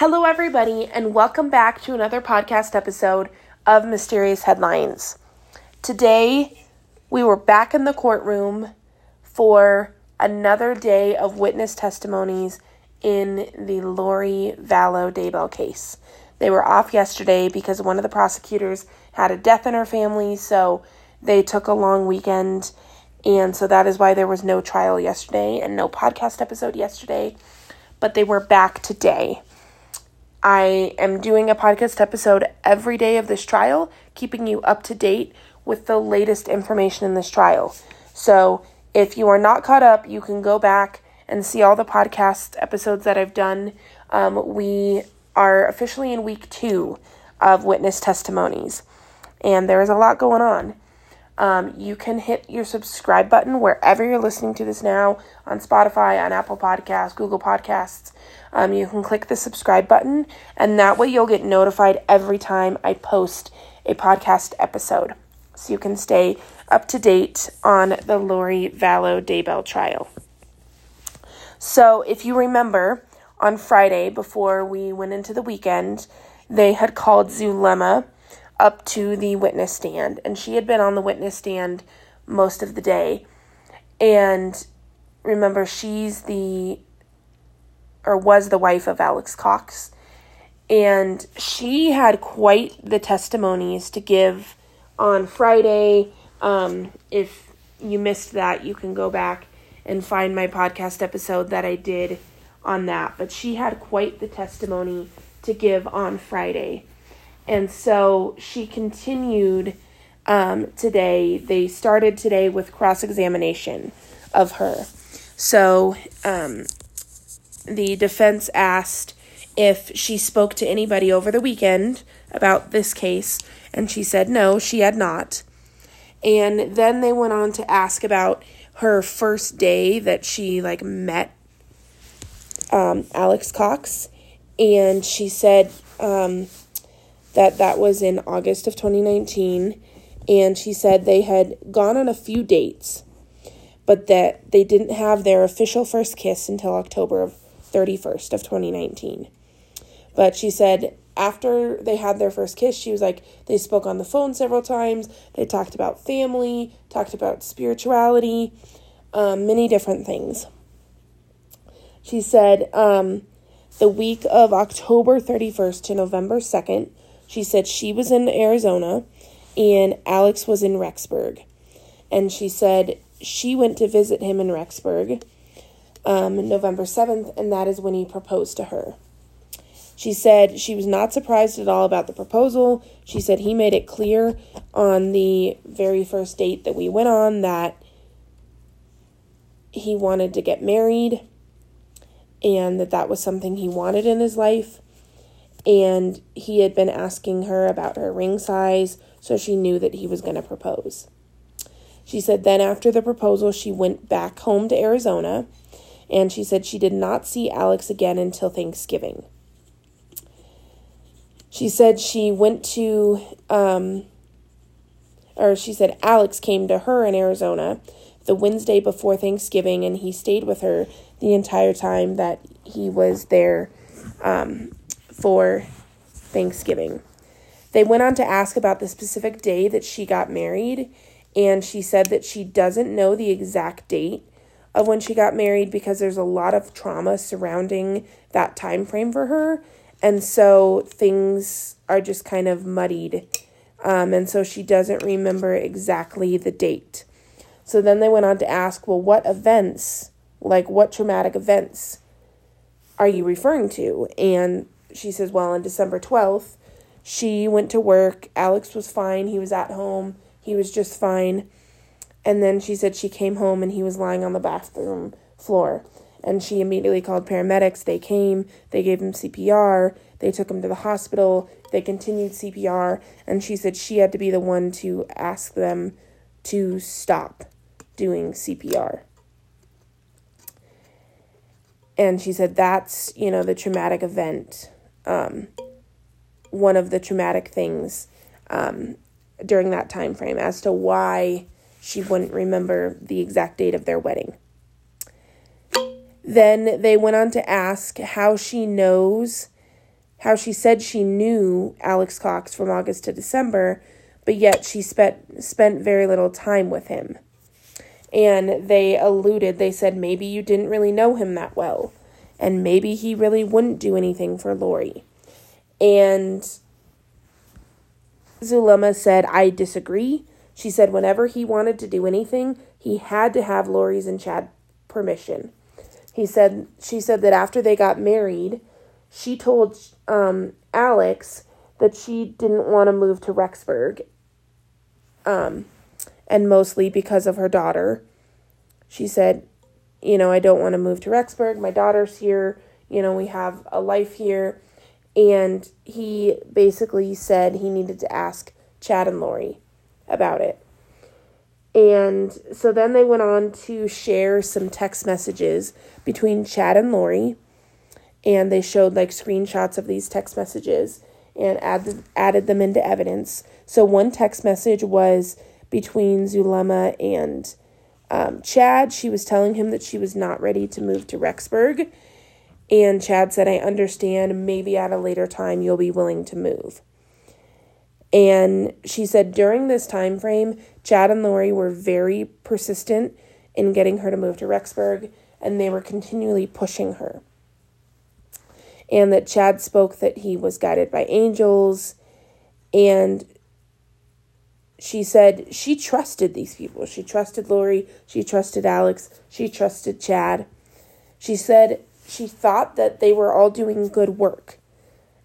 Hello, everybody, and welcome back to another podcast episode of Mysterious Headlines. Today, we were back in the courtroom for another day of witness testimonies in the Lori Vallow Daybell case. They were off yesterday because one of the prosecutors had a death in her family, so they took a long weekend, and so that is why there was no trial yesterday and no podcast episode yesterday. But they were back today. I am doing a podcast episode every day of this trial, keeping you up to date with the latest information in this trial. So, if you are not caught up, you can go back and see all the podcast episodes that I've done. Um, we are officially in week two of witness testimonies, and there is a lot going on. Um, you can hit your subscribe button wherever you're listening to this now on Spotify, on Apple Podcasts, Google Podcasts um, you can click the subscribe button, and that way you'll get notified every time I post a podcast episode. So you can stay up to date on the Lori Vallow Daybell trial. So if you remember, on Friday before we went into the weekend, they had called Zulema up to the witness stand, and she had been on the witness stand most of the day. And remember, she's the or was the wife of Alex Cox. And she had quite the testimonies to give on Friday. Um, if you missed that, you can go back and find my podcast episode that I did on that. But she had quite the testimony to give on Friday. And so she continued um, today. They started today with cross examination of her. So um, the defense asked if she spoke to anybody over the weekend about this case, and she said no, she had not. And then they went on to ask about her first day that she like met um, Alex Cox, and she said um, that that was in August of 2019, and she said they had gone on a few dates, but that they didn't have their official first kiss until October of 31st of 2019. But she said after they had their first kiss, she was like, they spoke on the phone several times. They talked about family, talked about spirituality, um, many different things. She said um, the week of October 31st to November 2nd, she said she was in Arizona and Alex was in Rexburg. And she said she went to visit him in Rexburg um, November 7th, and that is when he proposed to her. She said she was not surprised at all about the proposal. She said he made it clear on the very first date that we went on that he wanted to get married and that that was something he wanted in his life. And he had been asking her about her ring size, so she knew that he was going to propose. She said then, after the proposal, she went back home to Arizona and she said she did not see Alex again until Thanksgiving. She said she went to, um, or she said Alex came to her in Arizona the Wednesday before Thanksgiving, and he stayed with her the entire time that he was there um, for Thanksgiving. They went on to ask about the specific day that she got married, and she said that she doesn't know the exact date, of when she got married because there's a lot of trauma surrounding that time frame for her. And so things are just kind of muddied. Um, and so she doesn't remember exactly the date. So then they went on to ask well what events like what traumatic events are you referring to? And she says well on december 12th she went to work. Alex was fine. He was at home. He was just fine and then she said she came home and he was lying on the bathroom floor. And she immediately called paramedics. They came, they gave him CPR, they took him to the hospital, they continued CPR, and she said she had to be the one to ask them to stop doing CPR. And she said that's, you know, the traumatic event, um, one of the traumatic things um, during that time frame as to why she wouldn't remember the exact date of their wedding. Then they went on to ask how she knows how she said she knew Alex Cox from August to December, but yet she spent spent very little time with him. And they alluded, they said maybe you didn't really know him that well, and maybe he really wouldn't do anything for Lori. And Zulema said, I disagree. She said whenever he wanted to do anything, he had to have Lori's and Chad permission. He said she said that after they got married, she told um, Alex that she didn't want to move to Rexburg. Um, and mostly because of her daughter. She said, you know, I don't want to move to Rexburg. My daughter's here. You know, we have a life here. And he basically said he needed to ask Chad and Lori about it. And so then they went on to share some text messages between Chad and Lori. And they showed like screenshots of these text messages and added, added them into evidence. So one text message was between Zulema and um, Chad. She was telling him that she was not ready to move to Rexburg. And Chad said, I understand. Maybe at a later time you'll be willing to move. And she said during this time frame, Chad and Lori were very persistent in getting her to move to Rexburg, and they were continually pushing her. And that Chad spoke that he was guided by angels, and she said she trusted these people. She trusted Lori, she trusted Alex, she trusted Chad. She said she thought that they were all doing good work.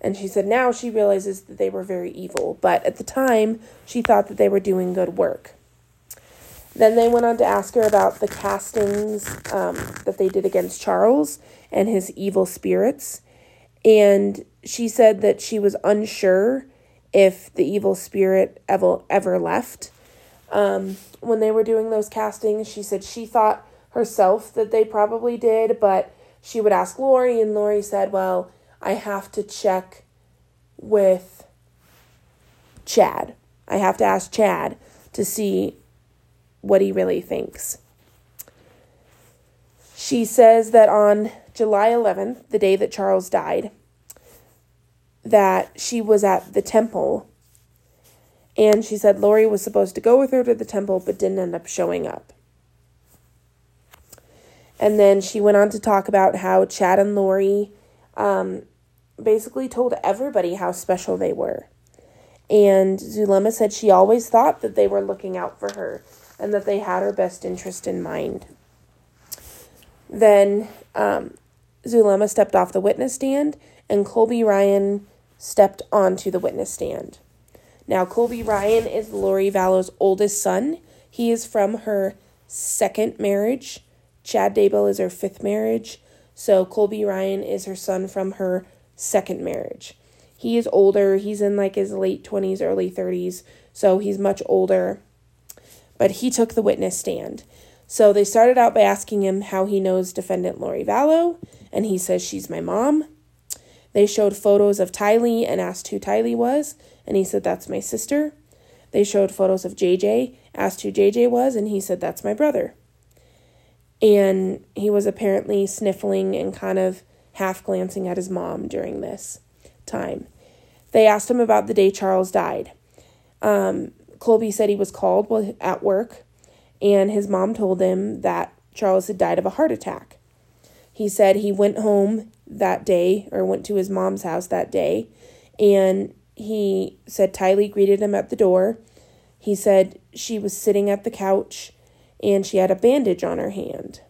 And she said now she realizes that they were very evil, but at the time she thought that they were doing good work. Then they went on to ask her about the castings um, that they did against Charles and his evil spirits. And she said that she was unsure if the evil spirit ever, ever left. Um, when they were doing those castings, she said she thought herself that they probably did, but she would ask Lori, and Lori said, Well, I have to check with Chad. I have to ask Chad to see what he really thinks. She says that on July 11th, the day that Charles died, that she was at the temple. And she said Lori was supposed to go with her to the temple but didn't end up showing up. And then she went on to talk about how Chad and Lori um, basically told everybody how special they were. And Zulema said she always thought that they were looking out for her and that they had her best interest in mind. Then um, Zulema stepped off the witness stand, and Colby Ryan stepped onto the witness stand. Now, Colby Ryan is Lori Vallow's oldest son. He is from her second marriage. Chad Daybell is her fifth marriage. So, Colby Ryan is her son from her second marriage. He is older. He's in like his late 20s, early 30s. So, he's much older. But he took the witness stand. So, they started out by asking him how he knows defendant Lori Vallow. And he says, She's my mom. They showed photos of Tylee and asked who Tylee was, and he said, That's my sister. They showed photos of JJ, asked who JJ was, and he said, That's my brother. And he was apparently sniffling and kind of half glancing at his mom during this time. They asked him about the day Charles died. Um, Colby said he was called at work, and his mom told him that Charles had died of a heart attack. He said he went home that day or went to his mom's house that day and he said Tylee greeted him at the door. He said she was sitting at the couch and she had a bandage on her hand.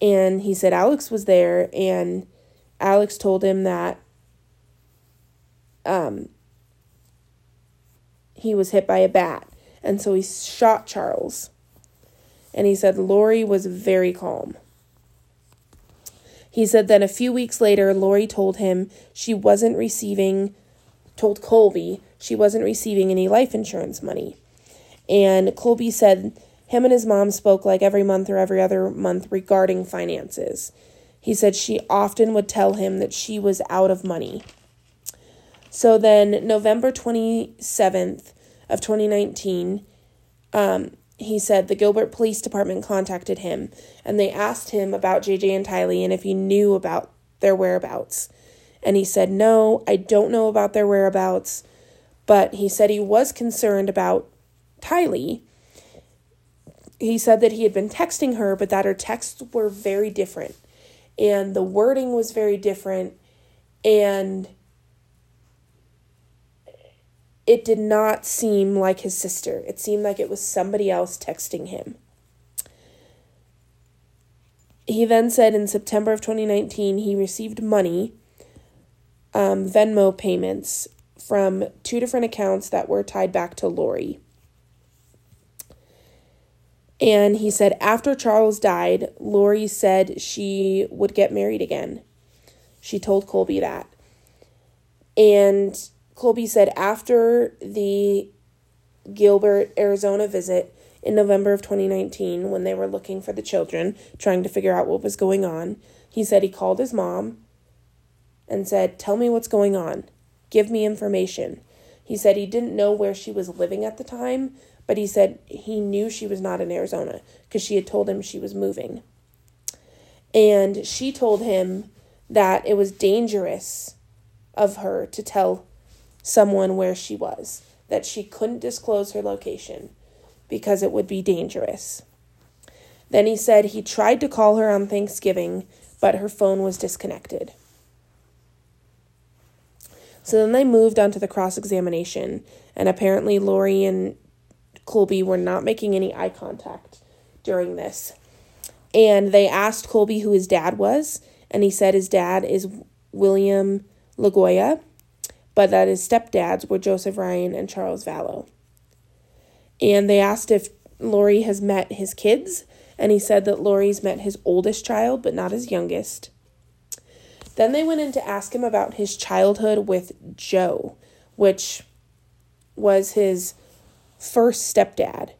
And he said Alex was there and Alex told him that um he was hit by a bat and so he shot Charles. And he said Lori was very calm. He said then a few weeks later, Lori told him she wasn't receiving, told Colby she wasn't receiving any life insurance money. And Colby said him and his mom spoke like every month or every other month regarding finances. He said she often would tell him that she was out of money. So then, November 27th of 2019, um, he said the Gilbert Police Department contacted him and they asked him about JJ and Tylee and if he knew about their whereabouts. And he said, No, I don't know about their whereabouts. But he said he was concerned about Tylee. He said that he had been texting her, but that her texts were very different. And the wording was very different. And it did not seem like his sister. It seemed like it was somebody else texting him. He then said in September of 2019 he received money, um, Venmo payments, from two different accounts that were tied back to Lori. And he said after Charles died, Lori said she would get married again. She told Colby that. And Colby said after the Gilbert, Arizona visit in November of 2019, when they were looking for the children, trying to figure out what was going on, he said he called his mom and said, Tell me what's going on. Give me information. He said he didn't know where she was living at the time, but he said he knew she was not in Arizona because she had told him she was moving. And she told him that it was dangerous of her to tell someone where she was, that she couldn't disclose her location because it would be dangerous. Then he said he tried to call her on Thanksgiving, but her phone was disconnected. So then they moved on to the cross examination, and apparently Lori and Colby were not making any eye contact during this. And they asked Colby who his dad was, and he said his dad is William LaGoya but that his stepdads were Joseph Ryan and Charles Vallow. And they asked if Lori has met his kids, and he said that Lori's met his oldest child, but not his youngest. Then they went in to ask him about his childhood with Joe, which was his first stepdad.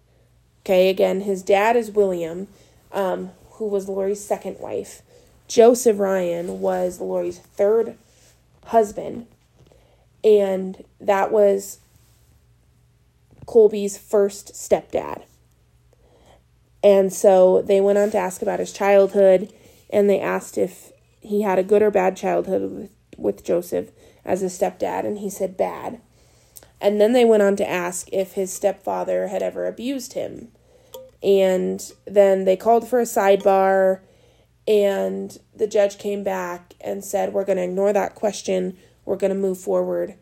Okay, again, his dad is William, um, who was Lori's second wife. Joseph Ryan was Lori's third husband, and that was Colby's first stepdad. And so they went on to ask about his childhood, and they asked if he had a good or bad childhood with, with Joseph as a stepdad, and he said bad. And then they went on to ask if his stepfather had ever abused him. And then they called for a sidebar, and the judge came back and said, We're going to ignore that question we're going to move forward.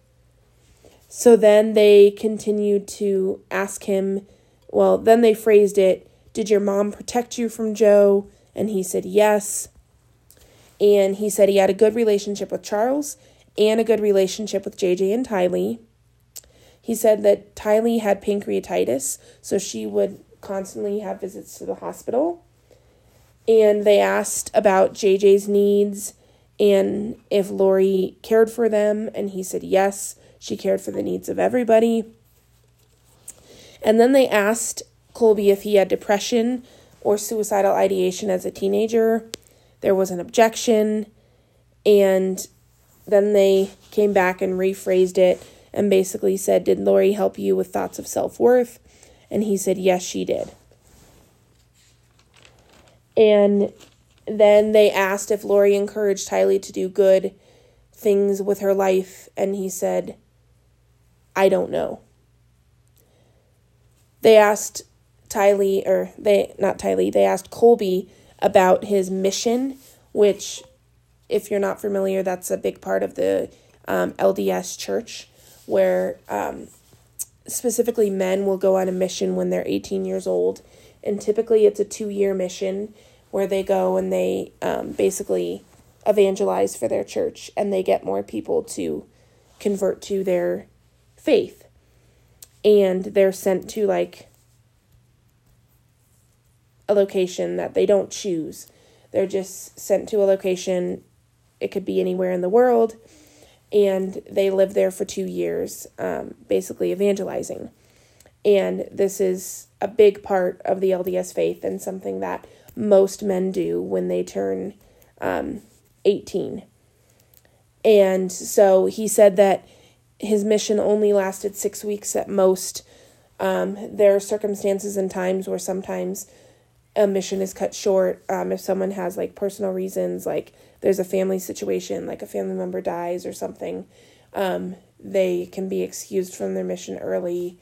So then they continued to ask him, well, then they phrased it, Did your mom protect you from Joe? And he said, Yes. And he said he had a good relationship with Charles and a good relationship with JJ and Tylee. He said that Tylee had pancreatitis, so she would constantly have visits to the hospital. And they asked about JJ's needs and if Lori cared for them, and he said yes, she cared for the needs of everybody. And then they asked Colby if he had depression or suicidal ideation as a teenager. There was an objection, and then they came back and rephrased it and basically said, Did Lori help you with thoughts of self worth? And he said, Yes, she did. And then they asked if Lori encouraged Tylee to do good things with her life, and he said, I don't know. They asked Tylee, or they, not Tylee, they asked Colby about his mission, which, if you're not familiar, that's a big part of the um, LDS church, where um, specifically men will go on a mission when they're 18 years old. And typically it's a two year mission where they go and they um, basically evangelize for their church and they get more people to convert to their faith. And they're sent to like a location that they don't choose. They're just sent to a location, it could be anywhere in the world, and they live there for two years, um, basically evangelizing. And this is a big part of the LDS faith and something that most men do when they turn um, 18. And so he said that his mission only lasted six weeks at most. Um, there are circumstances and times where sometimes a mission is cut short um, if someone has like personal reasons, like there's a family situation, like a family member dies or something, um, they can be excused from their mission early.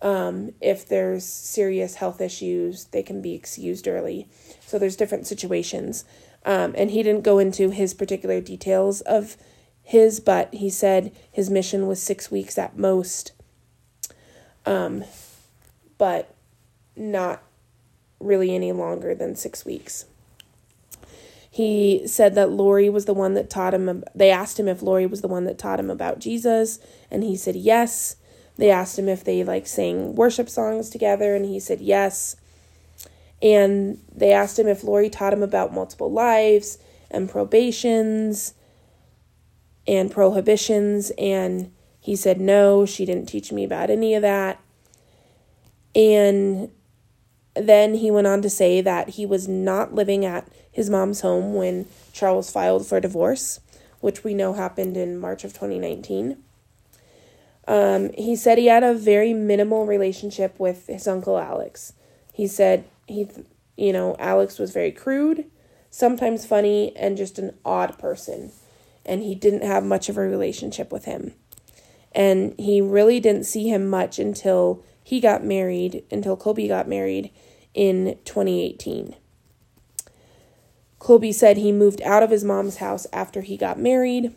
Um, if there's serious health issues, they can be excused early. So there's different situations. Um, and he didn't go into his particular details of his, but he said his mission was six weeks at most. Um, but not really any longer than six weeks. He said that Lori was the one that taught him. They asked him if Lori was the one that taught him about Jesus, and he said yes. They asked him if they like sang worship songs together, and he said yes. And they asked him if Lori taught him about multiple lives and probations and prohibitions, and he said no, she didn't teach me about any of that. And then he went on to say that he was not living at his mom's home when Charles filed for divorce, which we know happened in March of 2019. Um, he said he had a very minimal relationship with his uncle Alex. He said he, you know, Alex was very crude, sometimes funny, and just an odd person. And he didn't have much of a relationship with him. And he really didn't see him much until he got married, until Colby got married in 2018. Colby said he moved out of his mom's house after he got married.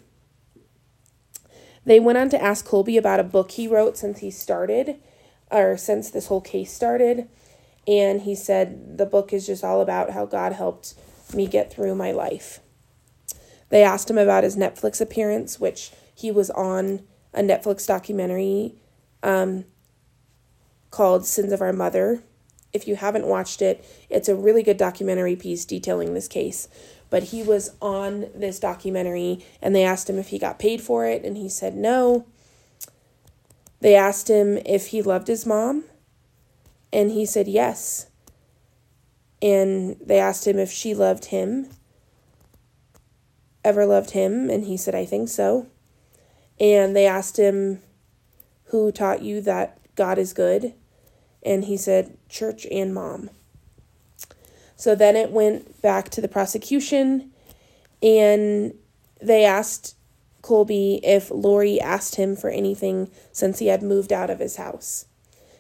They went on to ask Colby about a book he wrote since he started, or since this whole case started. And he said the book is just all about how God helped me get through my life. They asked him about his Netflix appearance, which he was on a Netflix documentary um, called Sins of Our Mother if you haven't watched it, it's a really good documentary piece detailing this case. But he was on this documentary and they asked him if he got paid for it, and he said no. They asked him if he loved his mom, and he said yes. And they asked him if she loved him, ever loved him, and he said, I think so. And they asked him, Who taught you that God is good? And he said, church and mom. So then it went back to the prosecution, and they asked Colby if Lori asked him for anything since he had moved out of his house.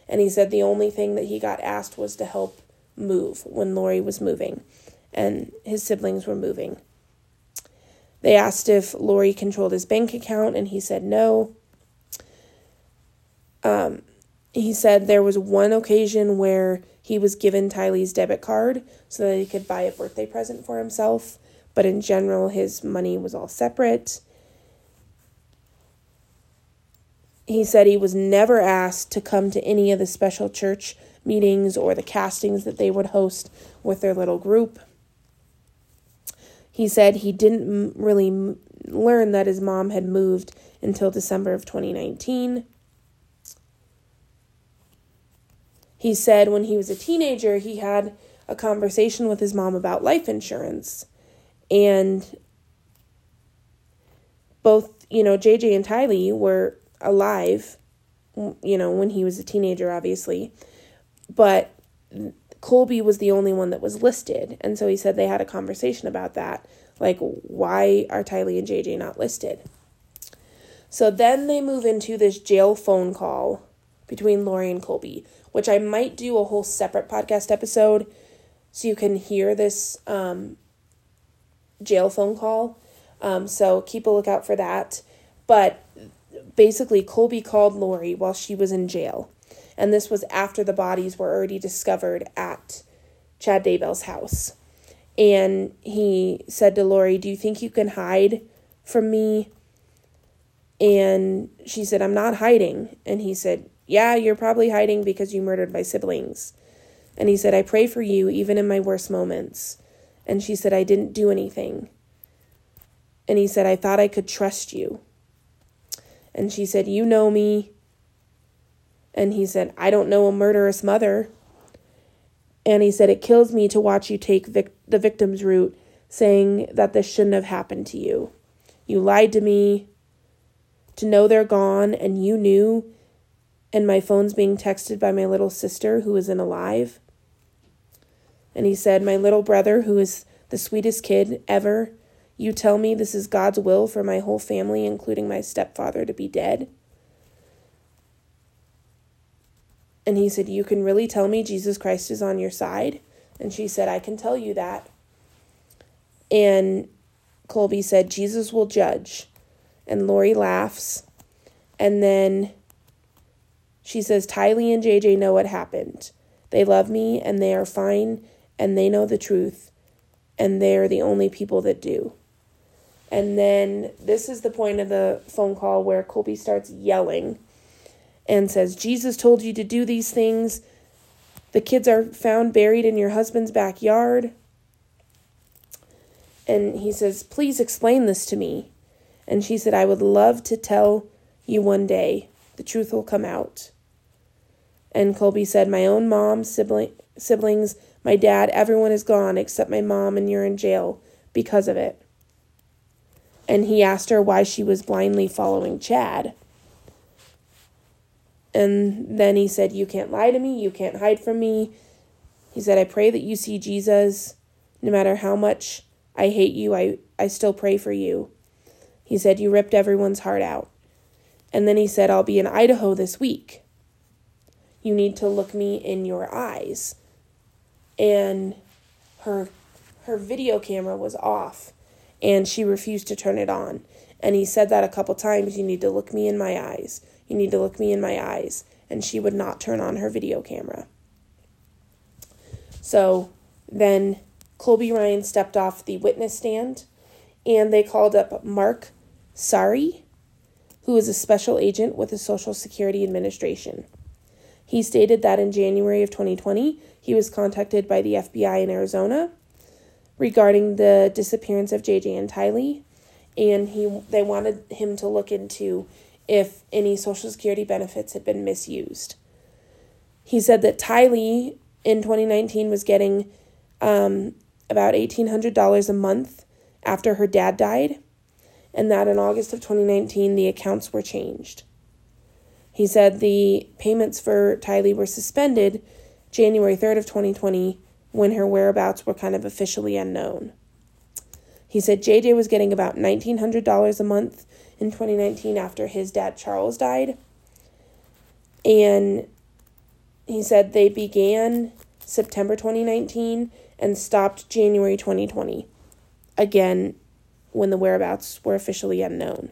And he said the only thing that he got asked was to help move when Lori was moving and his siblings were moving. They asked if Lori controlled his bank account, and he said no. Um, he said there was one occasion where he was given Tylee's debit card so that he could buy a birthday present for himself, but in general, his money was all separate. He said he was never asked to come to any of the special church meetings or the castings that they would host with their little group. He said he didn't really learn that his mom had moved until December of 2019. He said when he was a teenager, he had a conversation with his mom about life insurance. And both, you know, JJ and Tylee were alive, you know, when he was a teenager, obviously. But Colby was the only one that was listed. And so he said they had a conversation about that. Like, why are Tylee and JJ not listed? So then they move into this jail phone call between Lori and Colby, which I might do a whole separate podcast episode so you can hear this um, jail phone call. Um, so keep a lookout for that. But basically, Colby called Lori while she was in jail. And this was after the bodies were already discovered at Chad Daybell's house. And he said to Lori, Do you think you can hide from me? And she said, I'm not hiding. And he said, yeah, you're probably hiding because you murdered my siblings. And he said, I pray for you even in my worst moments. And she said, I didn't do anything. And he said, I thought I could trust you. And she said, You know me. And he said, I don't know a murderous mother. And he said, It kills me to watch you take vic- the victim's route, saying that this shouldn't have happened to you. You lied to me. To know they're gone, and you knew, and my phone's being texted by my little sister who isn't alive. And he said, My little brother, who is the sweetest kid ever, You tell me this is God's will for my whole family, including my stepfather, to be dead? And he said, You can really tell me Jesus Christ is on your side? And she said, I can tell you that. And Colby said, Jesus will judge. And Lori laughs. And then she says, Tylee and JJ know what happened. They love me and they are fine and they know the truth. And they're the only people that do. And then this is the point of the phone call where Colby starts yelling and says, Jesus told you to do these things. The kids are found buried in your husband's backyard. And he says, Please explain this to me. And she said, I would love to tell you one day. The truth will come out. And Colby said, My own mom, sibling, siblings, my dad, everyone is gone except my mom, and you're in jail because of it. And he asked her why she was blindly following Chad. And then he said, You can't lie to me. You can't hide from me. He said, I pray that you see Jesus. No matter how much I hate you, I, I still pray for you. He said, You ripped everyone's heart out. And then he said, I'll be in Idaho this week. You need to look me in your eyes. And her her video camera was off and she refused to turn it on. And he said that a couple times, you need to look me in my eyes. You need to look me in my eyes. And she would not turn on her video camera. So then Colby Ryan stepped off the witness stand and they called up Mark Sari, who is a special agent with the Social Security Administration. He stated that in January of 2020, he was contacted by the FBI in Arizona regarding the disappearance of JJ and Tylee, and he they wanted him to look into if any Social Security benefits had been misused. He said that Tylee in 2019 was getting um, about $1,800 a month after her dad died, and that in August of 2019 the accounts were changed. He said the payments for Tylee were suspended January 3rd of 2020 when her whereabouts were kind of officially unknown. He said JJ was getting about $1,900 a month in 2019 after his dad Charles died. And he said they began September 2019 and stopped January 2020. Again, when the whereabouts were officially unknown.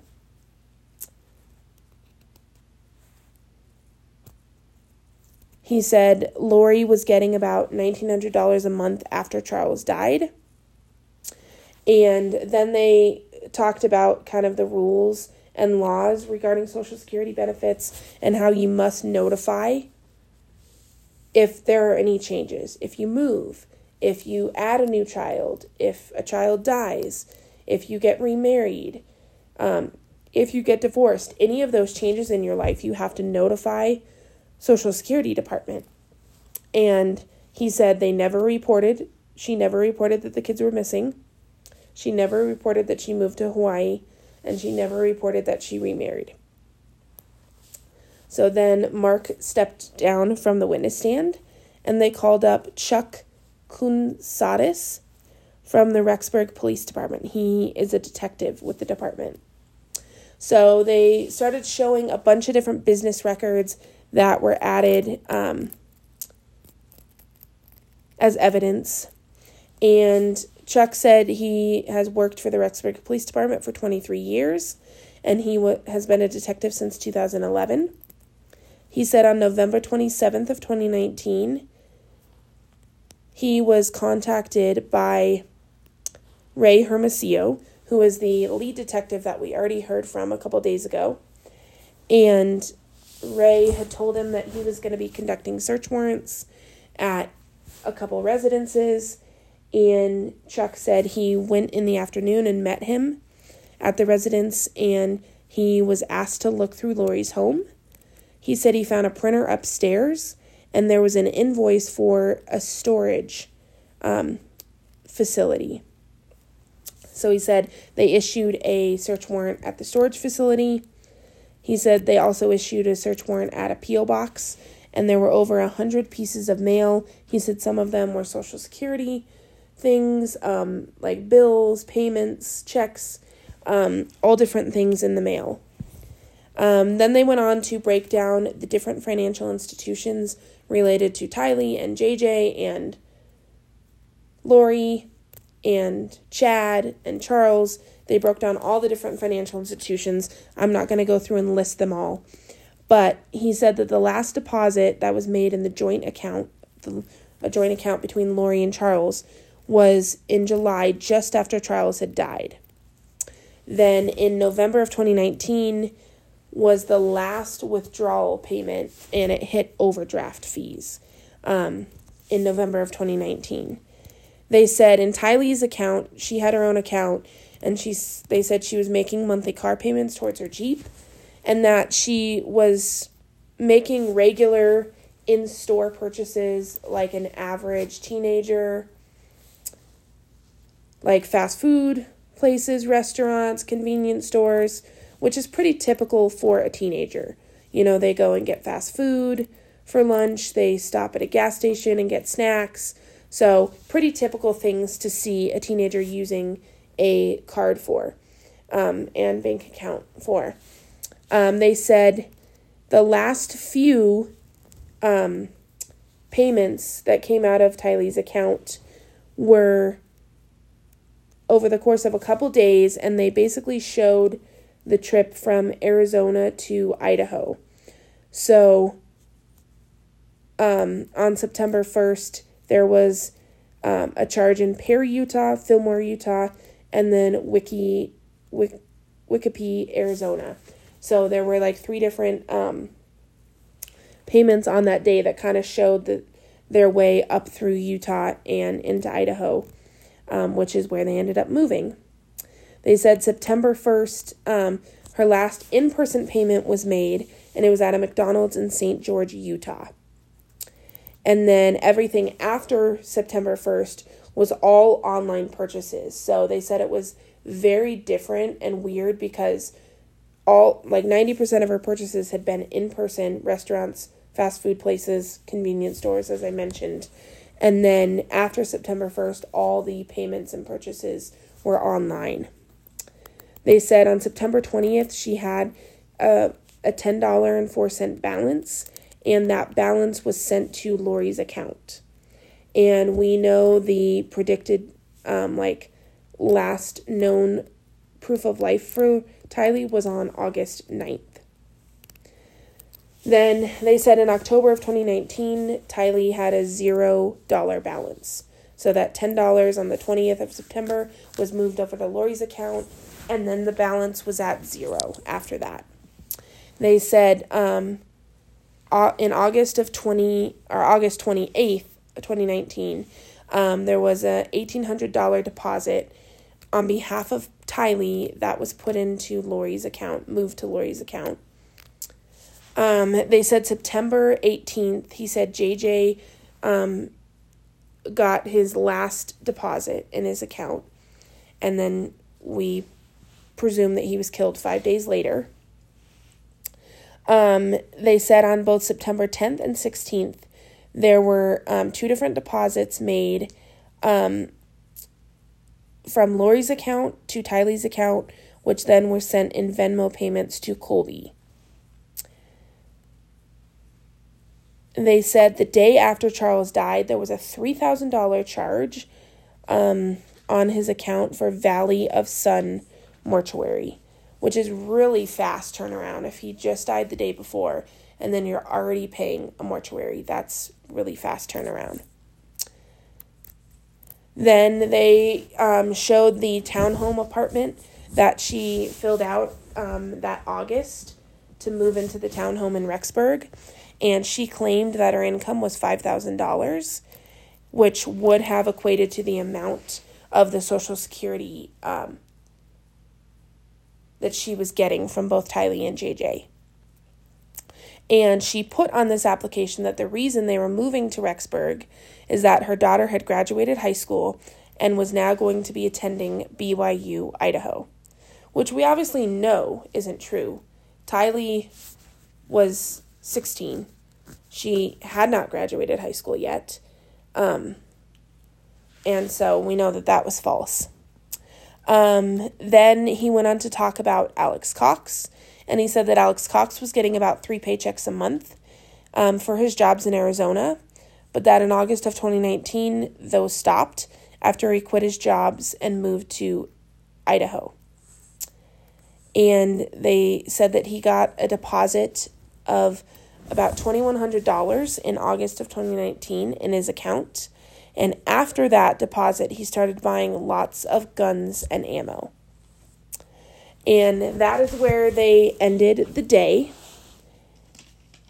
He said Lori was getting about $1,900 a month after Charles died. And then they talked about kind of the rules and laws regarding Social Security benefits and how you must notify if there are any changes, if you move, if you add a new child, if a child dies, if you get remarried, um, if you get divorced, any of those changes in your life, you have to notify Social Security Department. And he said they never reported, she never reported that the kids were missing. She never reported that she moved to Hawaii, and she never reported that she remarried. So then Mark stepped down from the witness stand, and they called up Chuck Kunsadis from the Rexburg Police Department. He is a detective with the department. So they started showing a bunch of different business records that were added um, as evidence. And Chuck said he has worked for the Rexburg Police Department for 23 years and he w- has been a detective since 2011. He said on November 27th of 2019 he was contacted by Ray Hermosillo, who is the lead detective that we already heard from a couple days ago. And Ray had told him that he was going to be conducting search warrants at a couple residences and Chuck said he went in the afternoon and met him at the residence and he was asked to look through Lori's home. He said he found a printer upstairs and there was an invoice for a storage um, facility. So he said they issued a search warrant at the storage facility. He said they also issued a search warrant at a P.O. box, and there were over a hundred pieces of mail. He said some of them were Social Security, things um, like bills, payments, checks, um, all different things in the mail. Um, then they went on to break down the different financial institutions related to Tylee and JJ and Lori and Chad and Charles. They broke down all the different financial institutions. I'm not going to go through and list them all. But he said that the last deposit that was made in the joint account, the, a joint account between Lori and Charles, was in July, just after Charles had died. Then in November of 2019 was the last withdrawal payment, and it hit overdraft fees um, in November of 2019. They said in Tylee's account, she had her own account, and she they said she was making monthly car payments towards her Jeep, and that she was making regular in-store purchases like an average teenager like fast food places, restaurants, convenience stores, which is pretty typical for a teenager. You know, they go and get fast food for lunch, they stop at a gas station and get snacks. So, pretty typical things to see a teenager using a card for um, and bank account for. Um, they said the last few um, payments that came out of Tylee's account were over the course of a couple days, and they basically showed the trip from Arizona to Idaho. So, um, on September 1st, there was um, a charge in Perry, Utah, Fillmore, Utah, and then Wiki, Wick, Wikipedia, Arizona. So there were like three different um, payments on that day that kind of showed the, their way up through Utah and into Idaho um, which is where they ended up moving. They said September 1st, um, her last in person payment was made, and it was at a McDonald's in St. George, Utah. And then everything after September 1st was all online purchases. So they said it was very different and weird because all like 90% of her purchases had been in person restaurants, fast food places, convenience stores, as I mentioned. And then after September 1st, all the payments and purchases were online. They said on September 20th, she had a, a $10.04 balance, and that balance was sent to Lori's account. And we know the predicted, um, like, last known proof of life for Tylee was on August 9th. Then they said in October of 2019, Tylee had a zero dollar balance. So that $10 on the 20th of September was moved over to Lori's account, and then the balance was at zero after that. They said um, in August of 20 or August 28th, 2019, um, there was a $1,800 deposit on behalf of Tylee that was put into Lori's account, moved to Lori's account. Um, they said September 18th, he said JJ um, got his last deposit in his account. And then we presume that he was killed five days later. Um, they said on both September 10th and 16th, there were um, two different deposits made um, from Lori's account to Tylee's account, which then were sent in Venmo payments to Colby. they said the day after Charles died, there was a $3,000 charge um, on his account for Valley of Sun Mortuary, which is really fast turnaround. If he just died the day before and then you're already paying a mortuary, that's really fast turnaround. Then they um, showed the townhome apartment that she filled out um, that August to move into the townhome in Rexburg and she claimed that her income was $5,000, which would have equated to the amount of the Social Security um, that she was getting from both Tylee and JJ. And she put on this application that the reason they were moving to Rexburg is that her daughter had graduated high school and was now going to be attending BYU, Idaho, which we obviously know isn't true. Tylee was 16. She had not graduated high school yet. Um, And so we know that that was false. Um, then he went on to talk about Alex Cox, and he said that Alex Cox was getting about three paychecks a month um, for his jobs in Arizona, but that in August of 2019, those stopped after he quit his jobs and moved to Idaho. And they said that he got a deposit of about $2,100 in August of 2019 in his account. And after that deposit, he started buying lots of guns and ammo. And that is where they ended the day.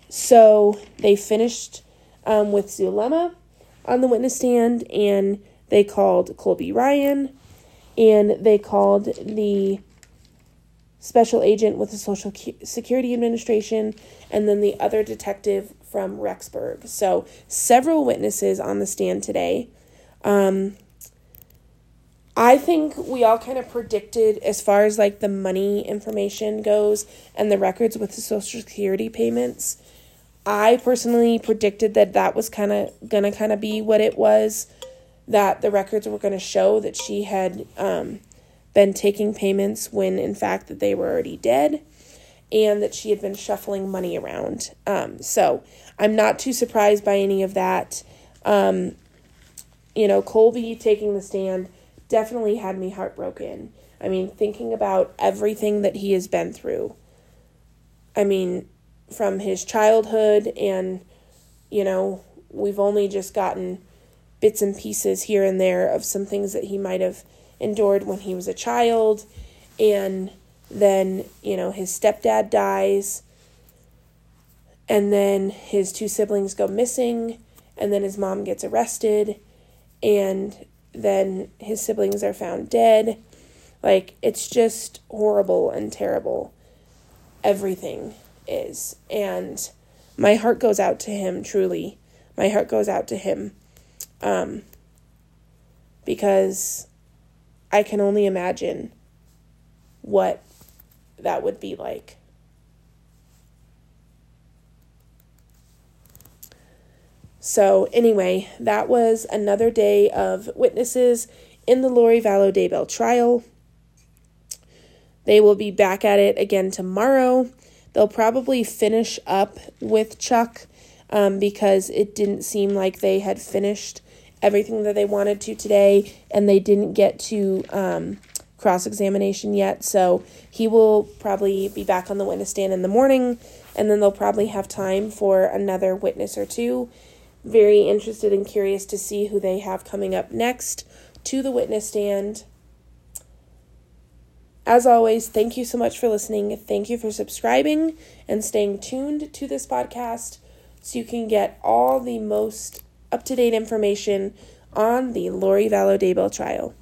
So they finished um, with Zulema on the witness stand, and they called Colby Ryan, and they called the special agent with the Social Security Administration, and then the other detective from Rexburg. So, several witnesses on the stand today. Um, I think we all kind of predicted as far as like the money information goes and the records with the Social Security payments. I personally predicted that that was kind of going to kind of be what it was, that the records were going to show that she had um, been taking payments when in fact that they were already dead and that she had been shuffling money around. Um, so I'm not too surprised by any of that. Um, you know, Colby taking the stand definitely had me heartbroken. I mean, thinking about everything that he has been through. I mean, from his childhood, and, you know, we've only just gotten bits and pieces here and there of some things that he might have endured when he was a child. And then, you know, his stepdad dies. And then his two siblings go missing. And then his mom gets arrested. And then his siblings are found dead. Like, it's just horrible and terrible. Everything is. And my heart goes out to him, truly. My heart goes out to him. Um, because I can only imagine what that would be like. So, anyway, that was another day of witnesses in the Lori Vallow Daybell trial. They will be back at it again tomorrow. They'll probably finish up with Chuck um, because it didn't seem like they had finished everything that they wanted to today, and they didn't get to um, cross examination yet. So he will probably be back on the witness stand in the morning, and then they'll probably have time for another witness or two. Very interested and curious to see who they have coming up next to the witness stand. As always, thank you so much for listening. Thank you for subscribing and staying tuned to this podcast so you can get all the most up to date information on the Lori Vallow Daybell trial.